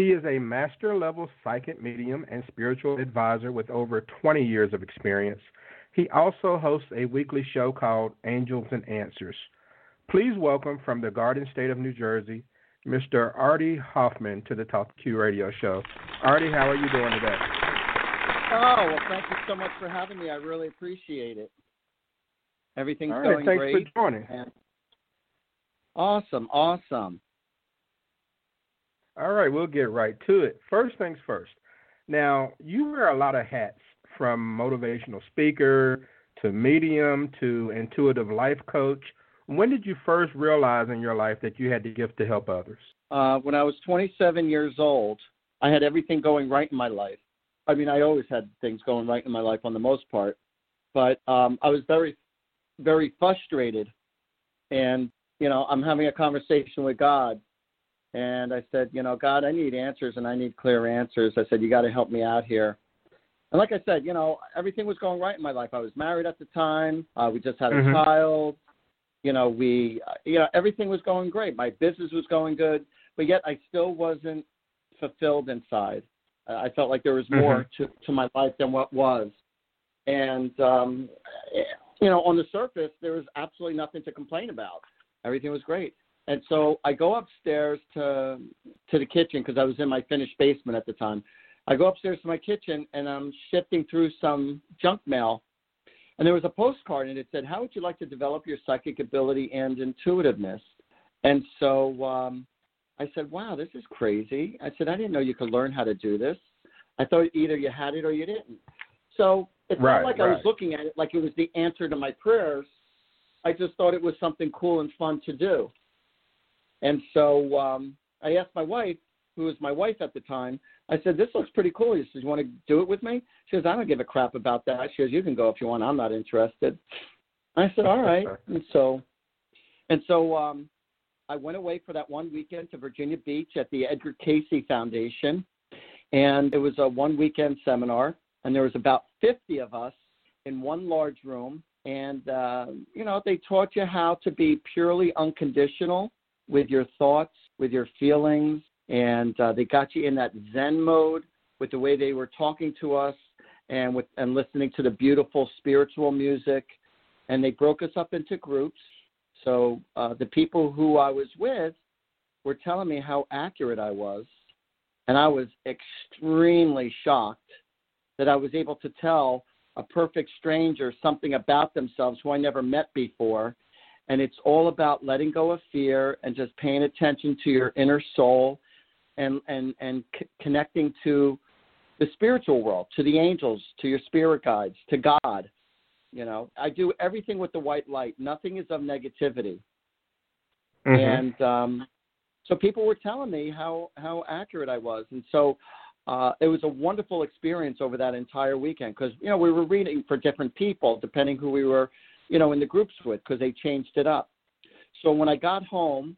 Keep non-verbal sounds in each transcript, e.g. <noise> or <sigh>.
He is a master level psychic medium and spiritual advisor with over 20 years of experience. He also hosts a weekly show called Angels and Answers. Please welcome from the Garden State of New Jersey, Mr. Artie Hoffman to the Talk Q radio show. Artie, how are you doing today? Oh, well, thank you so much for having me. I really appreciate it. Everything's right, going thanks great. Thanks for joining. And awesome, awesome. All right, we'll get right to it. First things first. Now, you wear a lot of hats from motivational speaker to medium to intuitive life coach. When did you first realize in your life that you had the gift to help others? Uh, when I was 27 years old, I had everything going right in my life. I mean, I always had things going right in my life on the most part, but um, I was very, very frustrated. And, you know, I'm having a conversation with God and I said, you know, God, I need answers and I need clear answers. I said, you got to help me out here. And like I said, you know, everything was going right in my life. I was married at the time. Uh, we just had a mm-hmm. child. You know, we, uh, you know, everything was going great. My business was going good, but yet I still wasn't fulfilled inside. I felt like there was more mm-hmm. to to my life than what was. And um, you know, on the surface, there was absolutely nothing to complain about. Everything was great. And so I go upstairs to to the kitchen because I was in my finished basement at the time. I go upstairs to my kitchen and I'm shifting through some junk mail, and there was a postcard and it said, "How would you like to develop your psychic ability and intuitiveness?" And so um, I said, "Wow, this is crazy." I said, "I didn't know you could learn how to do this. I thought either you had it or you didn't." So it's right, not like right. I was looking at it like it was the answer to my prayers. I just thought it was something cool and fun to do. And so um, I asked my wife, who was my wife at the time, I said, This looks pretty cool. She says, You want to do it with me? She says, I don't give a crap about that. She says, You can go if you want. I'm not interested. I said, All right. and so and so um I went away for that one weekend to Virginia Beach at the Edgar Cayce Foundation. And it was a one weekend seminar and there was about 50 of us in one large room and uh, you know they taught you how to be purely unconditional with your thoughts, with your feelings, and uh, they got you in that Zen mode with the way they were talking to us and with and listening to the beautiful spiritual music. And they broke us up into groups. So uh, the people who I was with were telling me how accurate I was, and I was extremely shocked that I was able to tell a perfect stranger something about themselves who I never met before and it's all about letting go of fear and just paying attention to your inner soul and and and c- connecting to the spiritual world to the angels to your spirit guides to god. You know i do everything with the white light. Nothing is of negativity. Mm-hmm. and um so people were telling me how how accurate i was. And so uh, it was a wonderful experience over that entire weekend because you know we were reading for different people depending who we were you know, in the groups with because they changed it up. So when I got home,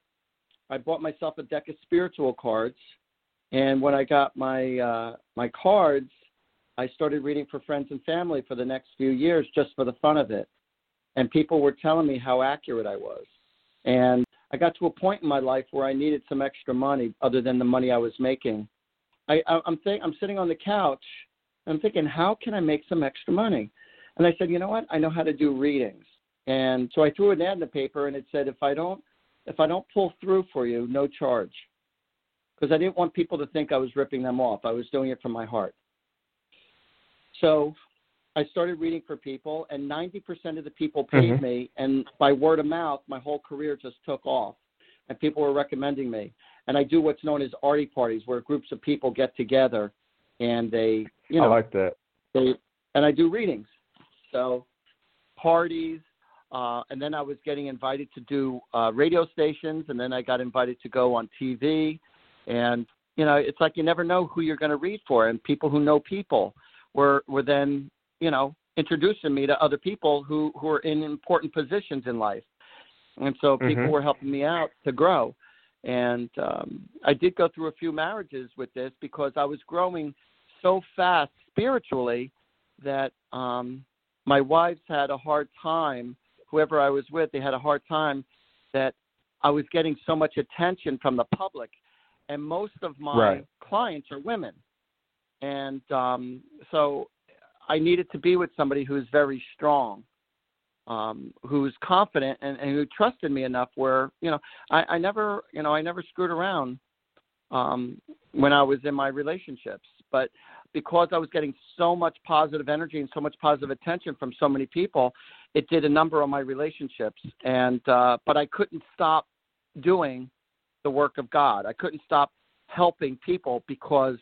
I bought myself a deck of spiritual cards, and when I got my uh, my cards, I started reading for friends and family for the next few years just for the fun of it. And people were telling me how accurate I was. And I got to a point in my life where I needed some extra money other than the money I was making. I, I, I'm think I'm sitting on the couch. I'm thinking, how can I make some extra money? And I said, you know what? I know how to do readings. And so I threw an ad in the paper and it said, if I don't if I don't pull through for you, no charge. because I didn't want people to think I was ripping them off. I was doing it from my heart. So I started reading for people, and 90% of the people paid mm-hmm. me. And by word of mouth, my whole career just took off, and people were recommending me. And I do what's known as Artie parties, where groups of people get together and they, you know, I like that. They and I do readings. So parties, uh, and then I was getting invited to do uh, radio stations, and then I got invited to go on TV, and you know, it's like you never know who you're going to read for, and people who know people were were then you know introducing me to other people who who are in important positions in life, and so people mm-hmm. were helping me out to grow, and um, I did go through a few marriages with this because I was growing so fast spiritually that um, my wives had a hard time. Whoever I was with, they had a hard time that I was getting so much attention from the public, and most of my right. clients are women, and um, so I needed to be with somebody who's very strong, um, who's confident, and, and who trusted me enough. Where you know, I, I never, you know, I never screwed around um, when I was in my relationships, but because I was getting so much positive energy and so much positive attention from so many people, it did a number on my relationships. And uh, but I couldn't stop doing the work of God. I couldn't stop helping people because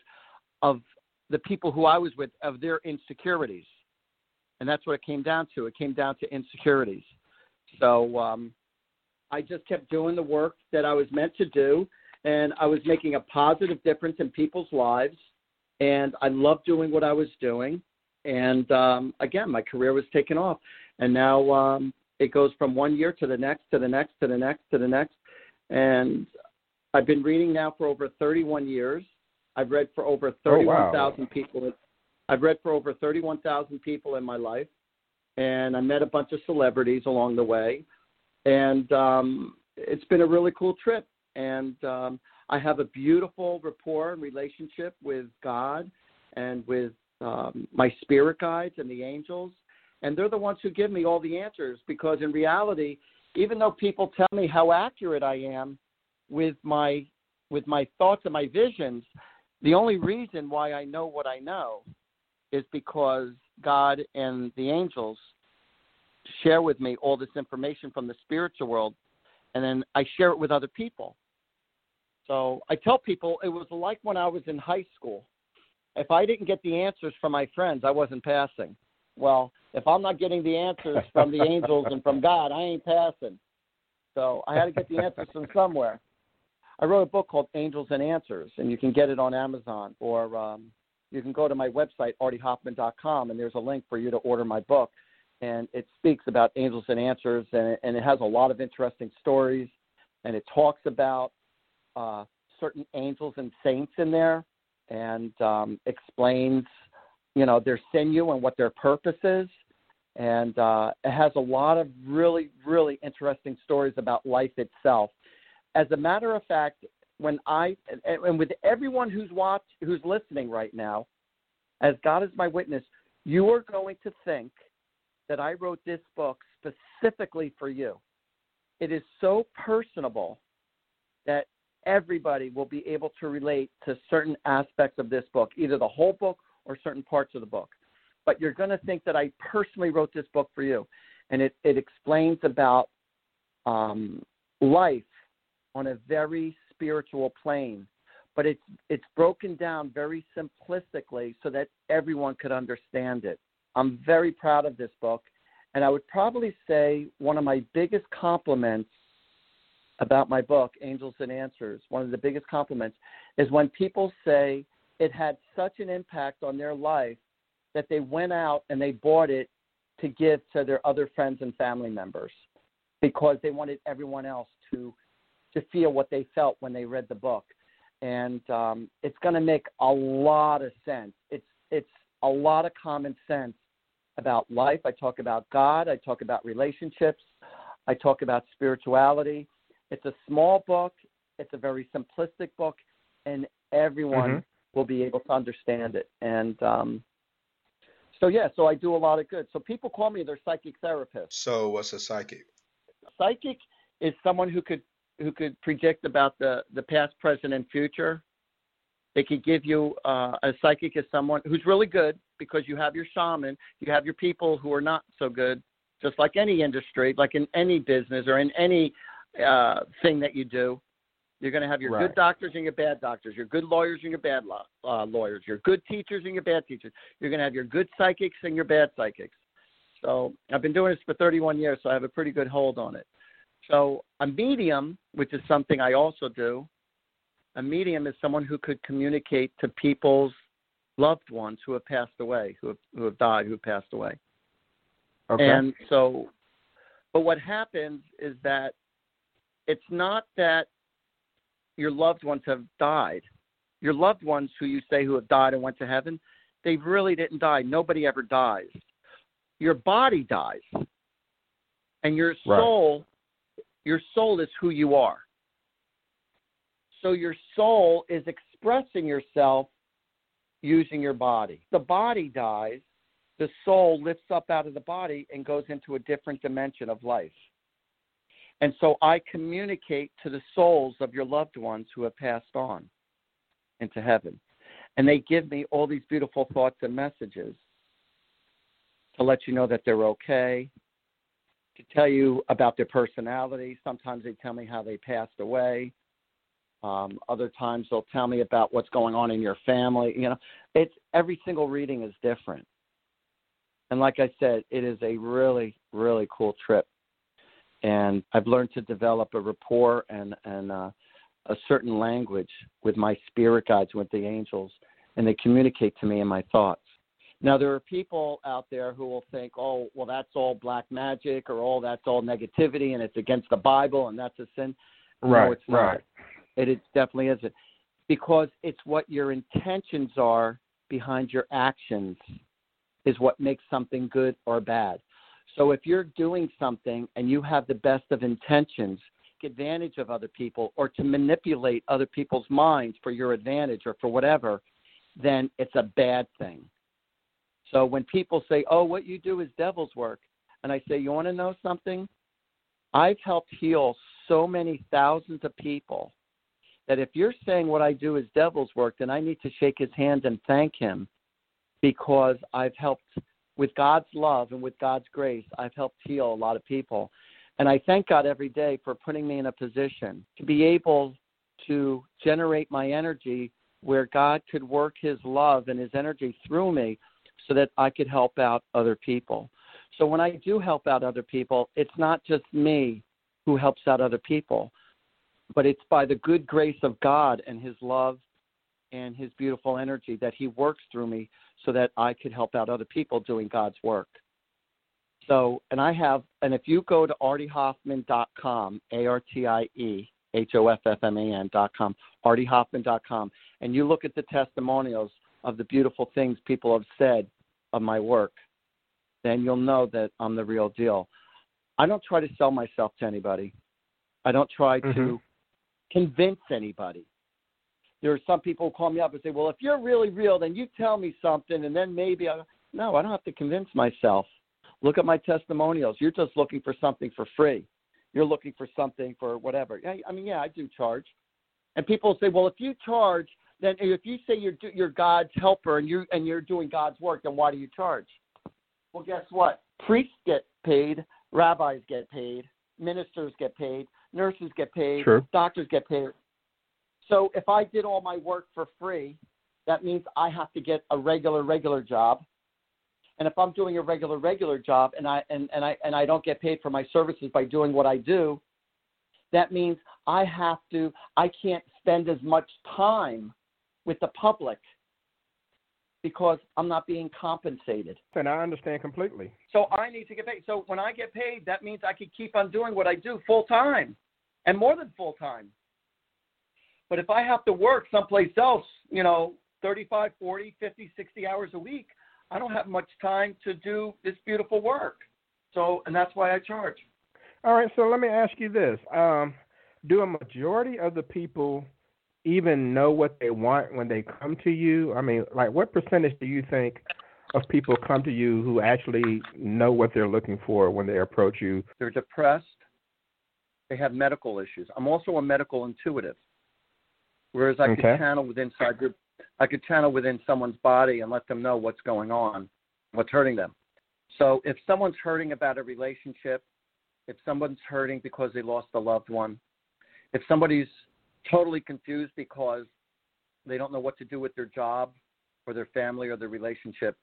of the people who I was with of their insecurities. And that's what it came down to. It came down to insecurities. So um, I just kept doing the work that I was meant to do, and I was making a positive difference in people's lives and I loved doing what I was doing. And um, again, my career was taking off, and now um, it goes from one year to the next, to the next, to the next, to the next. And I've been reading now for over 31 years. I've read for over 31,000 oh, wow. people. I've read for over 31,000 people in my life, and I met a bunch of celebrities along the way, and um, it's been a really cool trip. And um, I have a beautiful rapport and relationship with God and with um, my spirit guides and the angels. And they're the ones who give me all the answers because in reality, even though people tell me how accurate I am with my with my thoughts and my visions, the only reason why I know what I know is because God and the angels share with me all this information from the spiritual world and then I share it with other people. So I tell people it was like when I was in high school. If I didn't get the answers from my friends, I wasn't passing. Well, if I'm not getting the answers from the angels and from God, I ain't passing. So I had to get the answers from somewhere. I wrote a book called Angels and Answers, and you can get it on Amazon or um, you can go to my website, artiehoffman.com, and there's a link for you to order my book. And it speaks about angels and answers, and it, and it has a lot of interesting stories, and it talks about uh, certain angels and saints in there, and um, explains, you know, their sinew and what their purpose is. And uh, it has a lot of really, really interesting stories about life itself. As a matter of fact, when I and with everyone who's watched, who's listening right now, as God is my witness, you are going to think that I wrote this book specifically for you. It is so personable that everybody will be able to relate to certain aspects of this book, either the whole book or certain parts of the book. But you're going to think that I personally wrote this book for you. And it, it explains about um, life on a very spiritual plane. But it's, it's broken down very simplistically so that everyone could understand it. I'm very proud of this book. And I would probably say one of my biggest compliments about my book, Angels and Answers, one of the biggest compliments is when people say it had such an impact on their life that they went out and they bought it to give to their other friends and family members because they wanted everyone else to to feel what they felt when they read the book. And um, it's going to make a lot of sense. It's it's a lot of common sense about life. I talk about god. I talk about relationships. I talk about spirituality it's a small book. It's a very simplistic book, and everyone mm-hmm. will be able to understand it. And um, so, yeah, so I do a lot of good. So people call me their psychic therapist. So, what's a psychic? Psychic is someone who could who could predict about the the past, present, and future They could give you uh, a psychic as someone who's really good because you have your shaman, you have your people who are not so good, just like any industry, like in any business or in any uh, thing that you do. You're going to have your Right. good doctors and your bad doctors, your good lawyers and your bad law, uh, lawyers, your good teachers and your bad teachers. You're going to have your good psychics and your bad psychics. So I've been doing this for 31 years, so I have a pretty good hold on it. So a medium, which is something I also do, a medium is someone who could communicate to people's loved ones who have passed away, who have, who have died, who have passed away. Okay. And so, but what happens is that it's not that your loved ones have died. Your loved ones who you say who have died and went to heaven, they really didn't die. Nobody ever dies. Your body dies. And your Right. soul, your soul is who you are. So your soul is expressing yourself using your body. The body dies, the soul lifts up out of the body and goes into a different dimension of life. And so I communicate to the souls of your loved ones who have passed on into heaven. And they give me all these beautiful thoughts and messages to let you know that they're okay, to tell you about their personality. Sometimes they tell me how they passed away. Um, other times they'll tell me about what's going on in your family. You know, it's every single reading is different. And like I said, it is a really, really cool trip. And I've learned to develop a rapport and and uh, a certain language with my spirit guides, with the angels, and they communicate to me in my thoughts. Now there are people out there who will think, "Oh, well, that's all black magic, or oh, that's all negativity, and it's against the Bible, and that's a sin." right. no, it's not. right. It, it definitely isn't. Because it's what your intentions are behind your actions is what makes something good or bad. So if you're doing something and you have the best of intentions, take advantage of other people or to manipulate other people's minds for your advantage or for whatever, then it's a bad thing. So when people say, "Oh, what you do is devil's work," and I say, "You want to know something? I've helped heal so many thousands of people that if you're saying what I do is devil's work, then I need to shake his hand and thank him because I've helped with God's love and with God's grace, I've helped heal a lot of people. And I thank God every day for putting me in a position to be able to generate my energy where God could work his love and his energy through me so that I could help out other people. So when I do help out other people, it's not just me who helps out other people, but it's by the good grace of God and his love and his beautiful energy that he works through me so that I could help out other people doing God's work. So, and I have, and if you go to artiehoffman.com, A R T I E H O F F M A N.com, artiehoffman.com, and you look at the testimonials of the beautiful things people have said of my work, then you'll know that I'm the real deal. I don't try to sell myself to anybody. I don't try to Mhm. convince anybody. There are some people who call me up and say, "Well, if you're really real, then you tell me something, and then maybe." I... No, I don't have to convince myself. Look at my testimonials. You're just looking for something for free. You're looking for something for whatever. Yeah, I mean, yeah, I do charge. And people say, "Well, if you charge, then if you say you're you're God's helper and you and you're doing God's work, then why do you charge?" Well, guess what? Priests get paid, rabbis get paid, ministers get paid, nurses get paid, True. doctors get paid. So if I did all my work for free, that means I have to get a regular regular job. And if I'm doing a regular regular job and I and, and I and I don't get paid for my services by doing what I do, that means I have to I can't spend as much time with the public because I'm not being compensated. And I understand completely. So I need to get paid. So when I get paid, that means I could keep on doing what I do full time and more than full time. But if I have to work someplace else, you know, 35, 40, 50, 60 hours a week, I don't have much time to do this beautiful work. So, and that's why I charge. All right, so let me ask you this: um, Do a majority of the people even know what they want when they come to you? I mean, like, what percentage do you think of people come to you who actually know what they're looking for when they approach you? They're depressed. They have medical issues. I'm also a medical intuitive. Whereas I Okay. can channel with inside your I could channel within someone's body and let them know what's going on, what's hurting them. So if someone's hurting about a relationship, if someone's hurting because they lost a loved one, if somebody's totally confused because they don't know what to do with their job or their family or their relationship,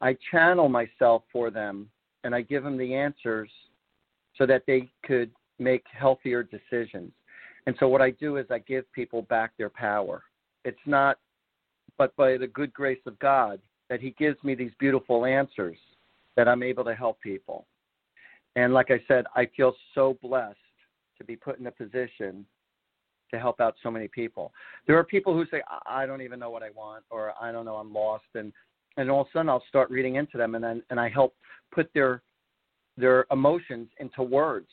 I channel myself for them and I give them the answers so that they could make healthier decisions. And so what I do is I give people back their power. It's not but by the good grace of God that he gives me these beautiful answers that I'm able to help people. And like I said, I feel so blessed to be put in a position to help out so many people. There are people who say, I don't even know what I want, or I don't know, I'm lost. And, and all of a sudden I'll start reading into them and then, and I help put their, their emotions into words.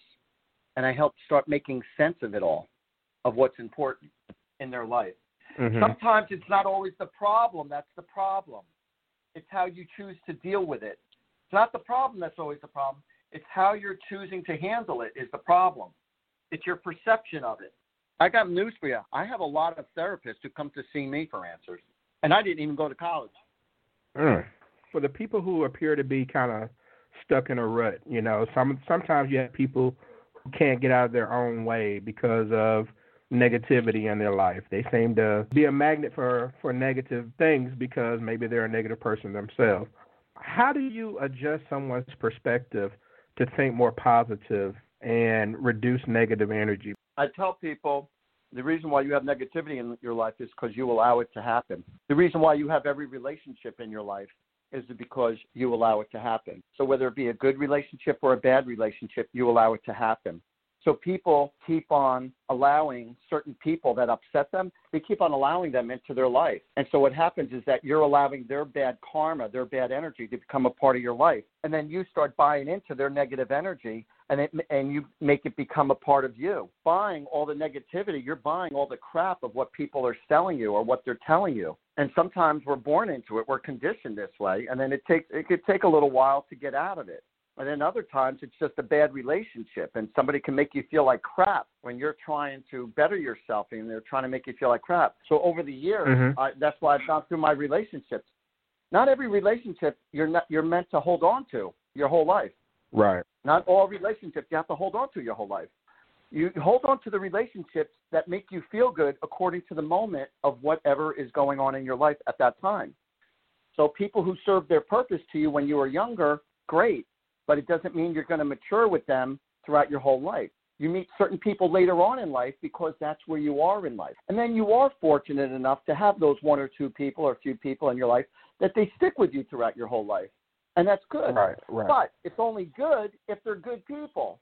And I help start making sense of it all, of what's important in their life. Mm-hmm. Sometimes it's not always the problem that's the problem. It's how you choose to deal with it. It's not the problem that's always the problem. It's how you're choosing to handle it is the problem. It's your perception of it. I got news for you. I have a lot of therapists who come to see me for answers, and I didn't even go to college. Mm. For the people who appear to be kind of stuck in a rut, you know, some sometimes you have people who can't get out of their own way because of negativity in their life. They seem to be a magnet for for negative things because maybe they're a negative person themselves. How do you adjust someone's perspective to think more positive and reduce negative energy? I tell people the reason why you have negativity in your life is because you allow it to happen. The reason why you have every relationship in your life is because you allow it to happen. So whether it be a good relationship or a bad relationship, you allow it to happen. So people keep on allowing certain people that upset them, they keep on allowing them into their life. And so what happens is that you're allowing their bad karma, their bad energy to become a part of your life. And then you start buying into their negative energy and it and you make it become a part of you. Buying all the negativity, you're buying all the crap of what people are selling you or what they're telling you. And sometimes we're born into it, we're conditioned this way, and then it takes it could take a little while to get out of it. And then other times it's just a bad relationship, and somebody can make you feel like crap when you're trying to better yourself, and they're trying to make you feel like crap. So over the years, mm-hmm. I, that's why I've gone through my relationships. Not every relationship you're not you're meant to hold on to your whole life. Right. Not all relationships you have to hold on to your whole life. You hold on to the relationships that make you feel good according to the moment of whatever is going on in your life at that time. So people who serve their purpose to you when you were younger, great but it doesn't mean you're going to mature with them throughout your whole life. You meet certain people later on in life because that's where you are in life. And then you are fortunate enough to have those one or two people or a few people in your life that they stick with you throughout your whole life. And that's good. Right, right. But it's only good if they're good people.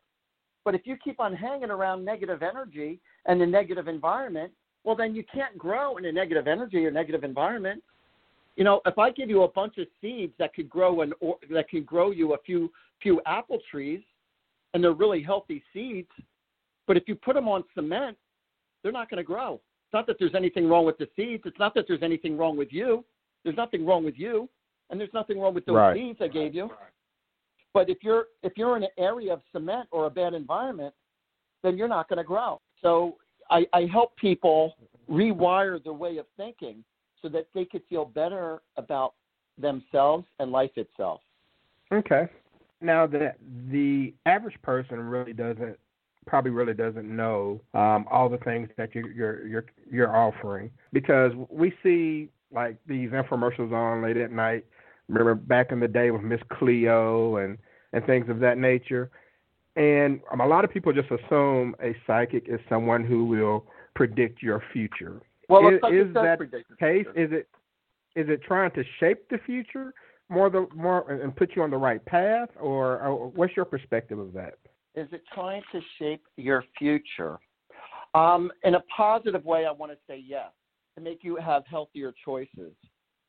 But if you keep on hanging around negative energy and the negative environment, well, then you can't grow in a negative energy or negative environment. You know, if I give you a bunch of seeds that could grow an or, that could grow you a few few apple trees, and they're really healthy seeds. But if you put them on cement, they're not going to grow. It's not that there's anything wrong with the seeds. It's not that there's anything wrong with you. There's nothing wrong with you, and there's nothing wrong with those right. seeds I gave you. But if you're if you're in an area of cement or a bad environment, then you're not going to grow. So I, I help people rewire their way of thinking so that they could feel better about themselves and life itself. Okay now that the average person really doesn't probably really doesn't know um, all the things that you, you're you're you're offering because we see like these infomercials on late at night. Remember back in the day with Miss Cleo and and things of that nature. And um, a lot of people just assume a psychic is someone who will predict your future. Well, is, is that the case? Is it is it trying to shape the future, more the more and put you on the right path, or, or what's your perspective of that? Is it trying to shape your future? Um, in a positive way, I want to say yes, to make you have healthier choices.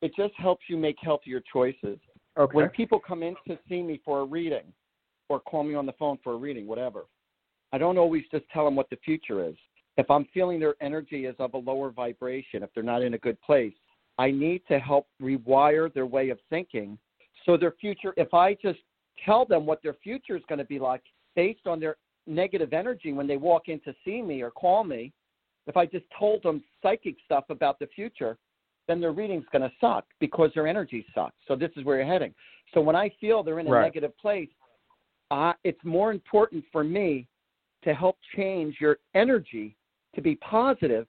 It just helps you make healthier choices. Okay. When people come in to see me for a reading, or call me on the phone for a reading, whatever, I don't always just tell them what the future is. If I'm feeling their energy is of a lower vibration, if they're not in a good place, I need to help rewire their way of thinking so their future, if I just tell them what their future is going to be like based on their negative energy when they walk in to see me or call me, if I just told them psychic stuff about the future, then their reading's going to suck because their energy sucks. So this is where you're heading. So when I feel they're in a right. negative place, uh, it's more important for me to help change your energy to be positive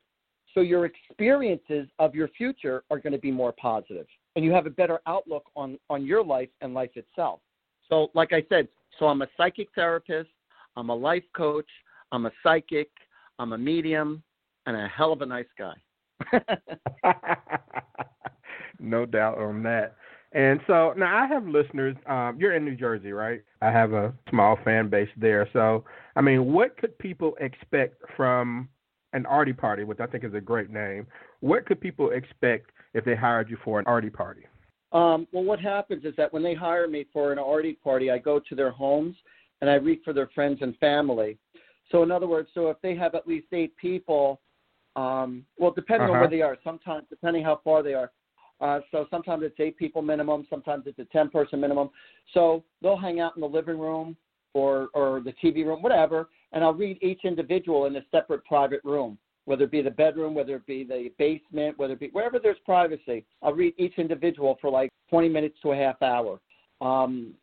so your experiences of your future are going to be more positive and you have a better outlook on, on your life and life itself. So, like I said, so I'm a psychic therapist, I'm a life coach, I'm a psychic, I'm a medium, and a hell of a nice guy. <laughs> no doubt on that. And so now I have listeners. Um, you're in New Jersey, right? I have a small fan base there. So, I mean, what could people expect from an Artie Party, which I think is a great name? What could people expect if they hired you for an Artie Party? Um, well, what happens is that when they hire me for an Artie Party, I go to their homes and I read for their friends and family. So, in other words, so if they have at least eight people, um, well, depending uh-huh. on where they are, sometimes depending how far they are. Uh, so sometimes it's eight people minimum, sometimes it's a ten person minimum. So they'll hang out in the living room or the TV room, whatever, and I'll read each individual in a separate private room, whether it be the bedroom, whether it be the basement, whether it be wherever there's privacy. I'll read each individual for like 20 minutes to a half hour, um,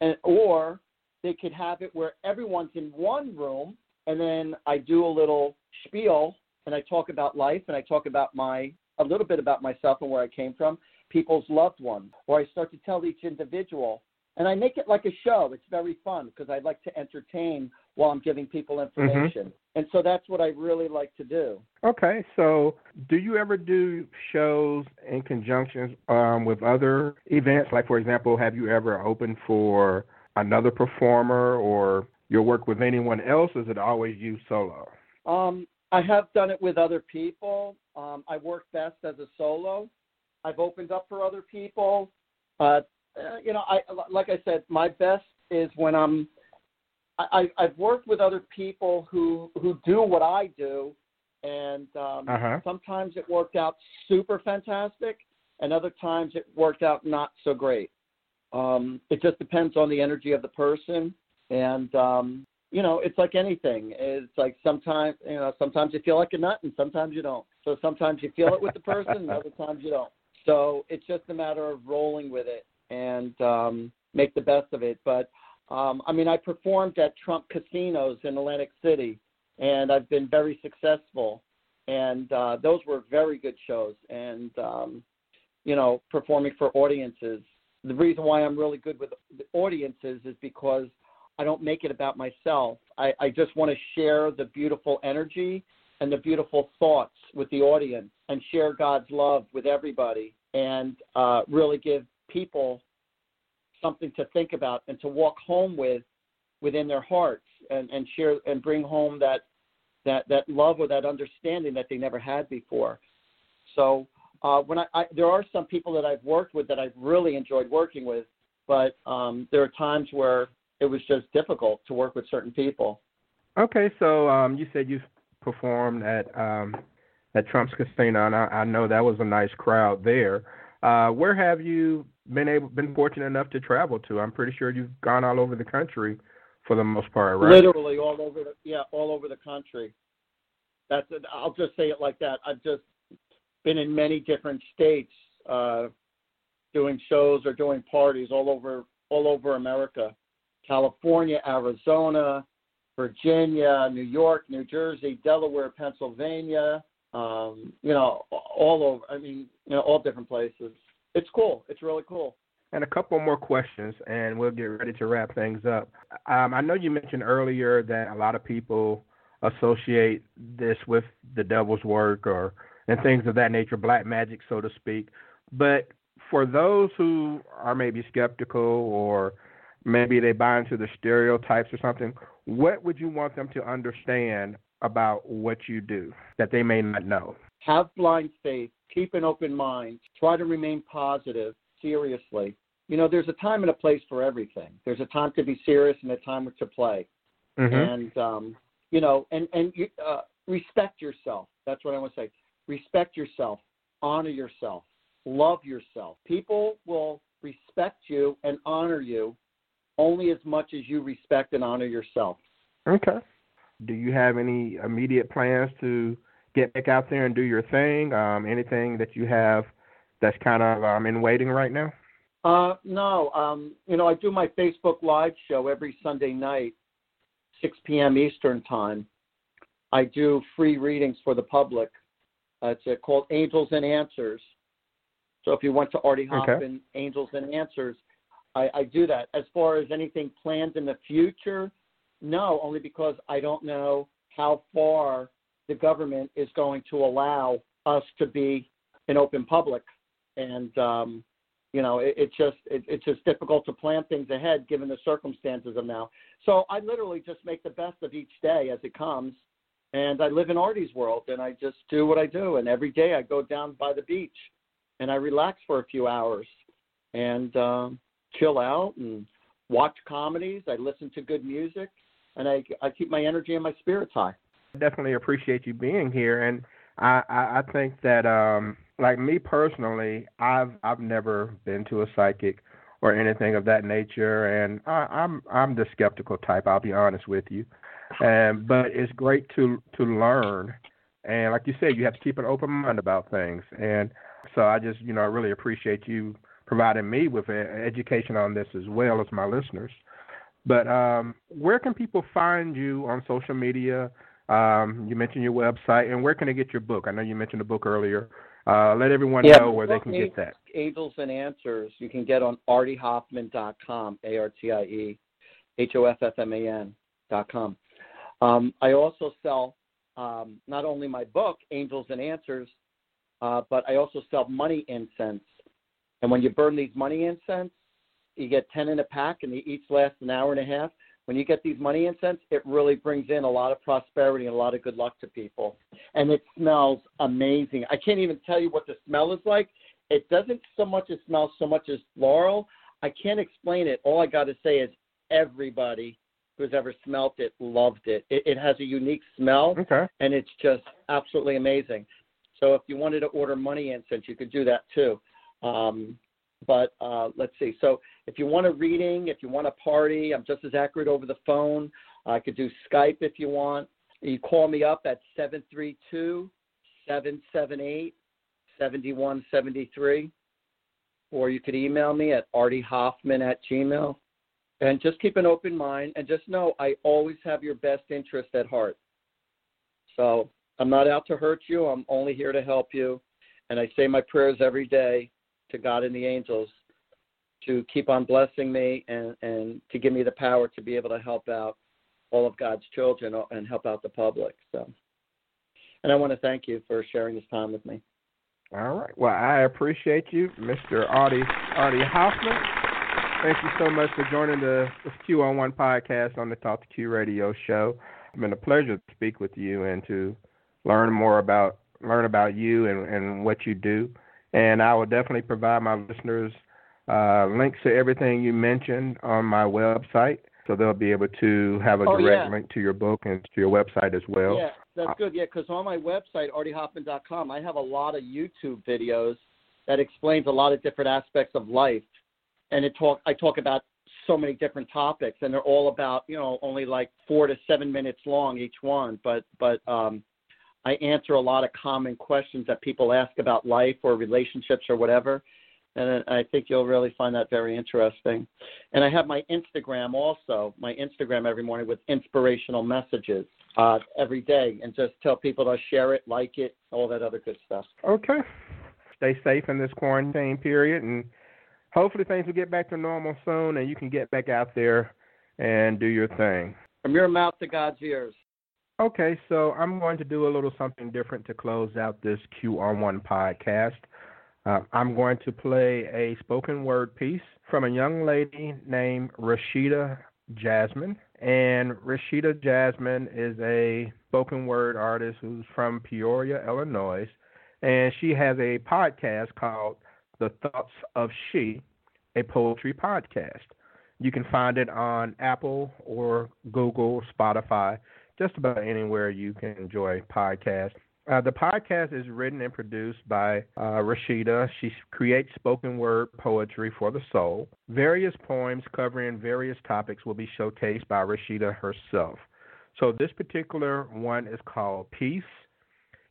and or they could have it where everyone's in one room, and then I do a little spiel and I talk about life and I talk about my a little bit about myself and where I came from, people's loved ones, or I start to tell each individual. And I make it like a show. It's very fun because I like to entertain while I'm giving people information. Mm-hmm. And so that's what I really like to do. Okay. So do you ever do shows in conjunction um, with other events? Like, for example, have you ever opened for another performer or your work with anyone else? Is it always you solo? Um, I have done it with other people. Um, I work best as a solo. I've opened up for other people. Uh, you know, I like I said, my best is when I'm. I, I've worked with other people who who do what I do, and um, uh-huh. sometimes it worked out super fantastic, and other times it worked out not so great. Um, it just depends on the energy of the person, and um, you know, it's like anything. It's like sometimes, you know, sometimes you feel like a nut and sometimes you don't. So sometimes you feel it with the person and other <laughs> times you don't. So it's just a matter of rolling with it and um, make the best of it. But um, I mean, I performed at Trump casinos in Atlantic City and I've been very successful. And uh, those were very good shows. And, um, you know, performing for audiences. The reason why I'm really good with the audiences is because I don't make it about myself. I, I just want to share the beautiful energy and the beautiful thoughts with the audience and share God's love with everybody and uh, really give people something to think about and to walk home with within their hearts and, and share and bring home that that that love or that understanding that they never had before. So uh, when I, I there are some people that I've worked with that I've really enjoyed working with, but um, there are times where it was just difficult to work with certain people. Okay, so um, you said you performed at um, at Trump's Casino, and I, I know that was a nice crowd there. Uh, where have you been able been fortunate enough to travel to? I'm pretty sure you've gone all over the country for the most part, right? Literally all over the yeah, all over the country. That's it. I'll just say it like that. I've just been in many different states uh, doing shows or doing parties all over all over America. California, Arizona, Virginia, New York, New Jersey, Delaware, Pennsylvania, um, you know, all over. I mean, you know, all different places. It's cool. It's really cool. And a couple more questions, and we'll get ready to wrap things up. Um, I know you mentioned earlier that a lot of people associate this with the devil's work or and things of that nature, black magic, so to speak. But for those who are maybe skeptical or maybe they buy into the stereotypes or something, what would you want them to understand about what you do that they may not know? Have blind faith, keep an open mind, try to remain positive, seriously. You know, there's a time and a place for everything. There's a time to be serious and a time to play. Mm-hmm. And um, you know, and and you, uh, respect yourself. That's what I want to say. Respect yourself, honor yourself, love yourself. People will respect you and honor you only as much as you respect and honor yourself. Okay. Do you have any immediate plans to get back out there and do your thing? Um, anything that you have that's kind of um, in waiting right now? Uh, no. Um, you know, I do my Facebook Live show every Sunday night, 6 p.m. Eastern Time. I do free readings for the public. Uh, it's uh, called Angels and Answers. So if you went to Artie Hoffman, okay. Angels and Answers, I, I do that. As far as anything planned in the future, no, only because I don't know how far the government is going to allow us to be an open public, and um, you know it, it's just it, it's just difficult to plan things ahead given the circumstances of now. So I literally just make the best of each day as it comes, and I live in Artie's world, and I just do what I do, and every day I go down by the beach, and I relax for a few hours, and um, chill out and watch comedies. I listen to good music, and I I keep my energy and my spirits high. I definitely appreciate you being here, and I I, I think that um like me personally, I've I've never been to a psychic or anything of that nature, and I, I'm I'm the skeptical type. I'll be honest with you, and but it's great to to learn, and like you said, you have to keep an open mind about things, and so I just you know I really appreciate you providing me with education on this as well as my listeners. But um, where can people find you on social media? Um, you mentioned your website, and where can they get your book? I know you mentioned the book earlier. Uh, let everyone yeah, know where they can get that. Angels and Answers, you can get on artiehoffman.com, A R T I E H O F F M A N.com. Um, I also sell um, not only my book, Angels and Answers, uh, but I also sell money incense. And when you burn these money incense, you get 10 in a pack, and they each last an hour and a half. When you get these money incense, it really brings in a lot of prosperity and a lot of good luck to people. And it smells amazing. I can't even tell you what the smell is like. It doesn't so much as smell so much as floral. I can't explain it. All I got to say is everybody who's ever smelt it loved it. It, it has a unique smell, okay. and it's just absolutely amazing. So if you wanted to order money incense, you could do that too. Um, but uh, let's see. So if you want a reading, if you want a party, I'm just as accurate over the phone. I could do Skype if you want. You call me up at 732 778 7173. Or you could email me at artiehoffman at gmail. And just keep an open mind and just know I always have your best interest at heart. So I'm not out to hurt you. I'm only here to help you. And I say my prayers every day to God and the angels to keep on blessing me and, and to give me the power to be able to help out all of God's children and help out the public. So, and I want to thank you for sharing this time with me. All right. Well, I appreciate you, Mr. Artie Artie Hoffman. Thank you so much for joining the, the Q on One podcast on the Talk to Q Radio show. It's been a pleasure to speak with you and to learn more about learn about you and, and what you do. And I will definitely provide my listeners uh, links to everything you mentioned on my website. So they'll be able to have a oh, direct yeah. link to your book and to your website as well. Yeah, that's good. Yeah, because on my website, artiehoffman.com, I have a lot of YouTube videos that explains a lot of different aspects of life. And it talk I talk about so many different topics and they're all about, you know, only like four to seven minutes long each one. But but um I answer a lot of common questions that people ask about life or relationships or whatever. And I think you'll really find that very interesting. And I have my Instagram also, my Instagram every morning with inspirational messages uh, every day, and just tell people to share it, like it, all that other good stuff. Okay. Stay safe in this quarantine period, and hopefully things will get back to normal soon, and you can get back out there and do your thing. From your mouth to God's ears. Okay, so I'm going to do a little something different to close out this Q on One podcast. Uh, I'm going to play a spoken word piece from a young lady named Rasheeda Jasmine. And Rasheeda Jasmine is a spoken word artist who's from Peoria, Illinois. And she has a podcast called The Thoughts of She, a poetry podcast. You can find it on Apple or Google, Spotify just about anywhere you can enjoy podcasts. Uh, the podcast is written and produced by uh, Rasheeda. She creates spoken word poetry for the soul. Various poems covering various topics will be showcased by Rasheeda herself. So this particular one is called Peace.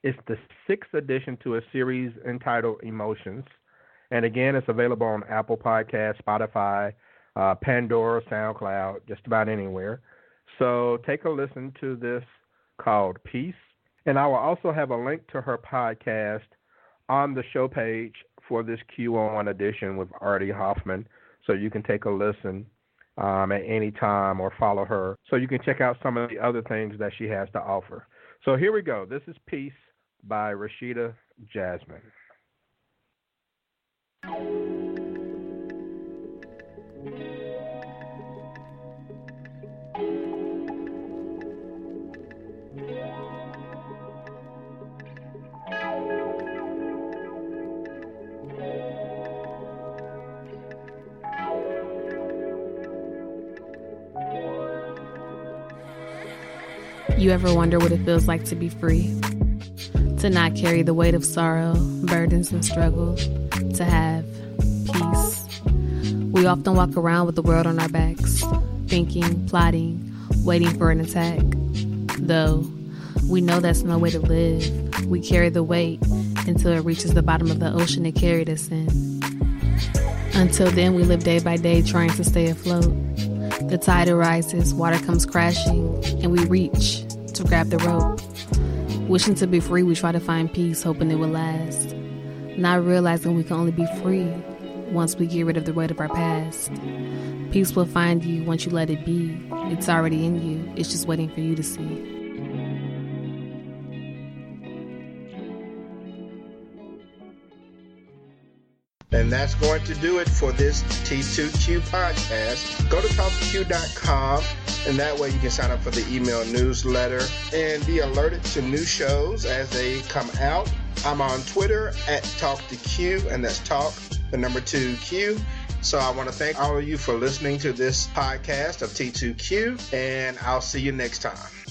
It's the sixth edition to a series entitled Emotions. And again, it's available on Apple Podcast, Spotify, uh, Pandora, SoundCloud, just about anywhere. So take a listen to this called Peace. And I will also have a link to her podcast on the show page for this Q1 edition with Artie Hoffman. So you can take a listen um, at any time or follow her. So you can check out some of the other things that she has to offer. So here we go. This is Peace by Rasheeda Jasmine. You ever wonder what it feels like to be free? To not carry the weight of sorrow, burdens, and struggle, to have peace. We often walk around with the world on our backs, thinking, plotting, waiting for an attack. Though we know that's no way to live, we carry the weight until it reaches the bottom of the ocean it carried us in. Until then, we live day by day trying to stay afloat. The tide arises, water comes crashing, and we reach to grab the rope. Wishing to be free, we try to find peace, hoping it will last. Not realizing we can only be free once we get rid of the weight of our past. Peace will find you once you let it be. It's already in you, it's just waiting for you to see. And that's going to do it for this T2Q podcast. Go to talkq.com, and that way you can sign up for the email newsletter and be alerted to new shows as they come out. I'm on Twitter at Talk2Q, and that's Talk, the number two Q. So I want to thank all of you for listening to this podcast of T2Q, and I'll see you next time.